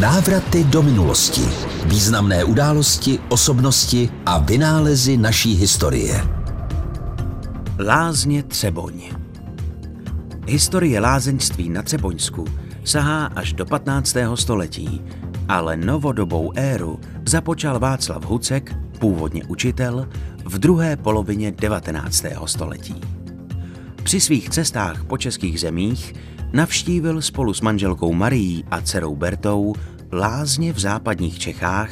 Návraty do minulosti. Významné události, osobnosti a vynálezy naší historie. Lázně Třeboň Historie lázeňství na Třeboňsku sahá až do 15. století, ale novodobou éru započal Václav Hucek, původně učitel, v druhé polovině 19. století. Při svých cestách po českých zemích navštívil spolu s manželkou Marií a dcerou Bertou lázně v západních Čechách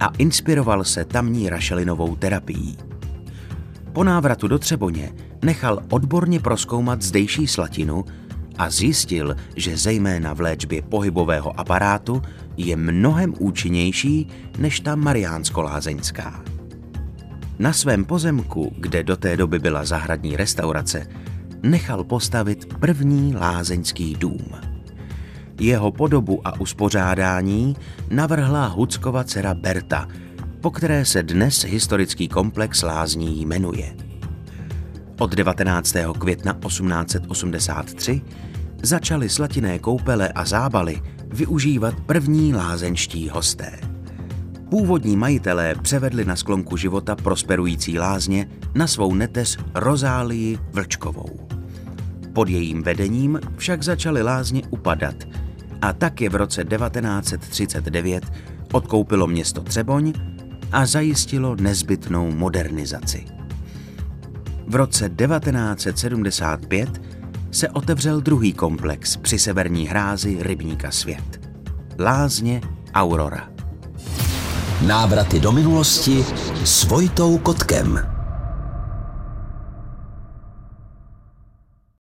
a inspiroval se tamní rašelinovou terapií. Po návratu do Třeboně nechal odborně proskoumat zdejší slatinu a zjistil, že zejména v léčbě pohybového aparátu je mnohem účinnější než ta mariánsko-lázeňská. Na svém pozemku, kde do té doby byla zahradní restaurace, nechal postavit první lázeňský dům. Jeho podobu a uspořádání navrhla Huckova dcera Berta, po které se dnes historický komplex lázní jmenuje. Od 19. května 1883 začaly slatinné koupele a zábaly využívat první lázeňští hosté. Původní majitelé převedli na sklonku života prosperující lázně na svou neteř Rozálii Vlčkovou. Pod jejím vedením však začaly lázně upadat a tak je v roce 1939 odkoupilo město Třeboň a zajistilo nezbytnou modernizaci. V roce 1975 se otevřel druhý komplex při severní hrázi rybníka Svět. Lázně Aurora. Návraty do minulosti s Vojtou Kotkem.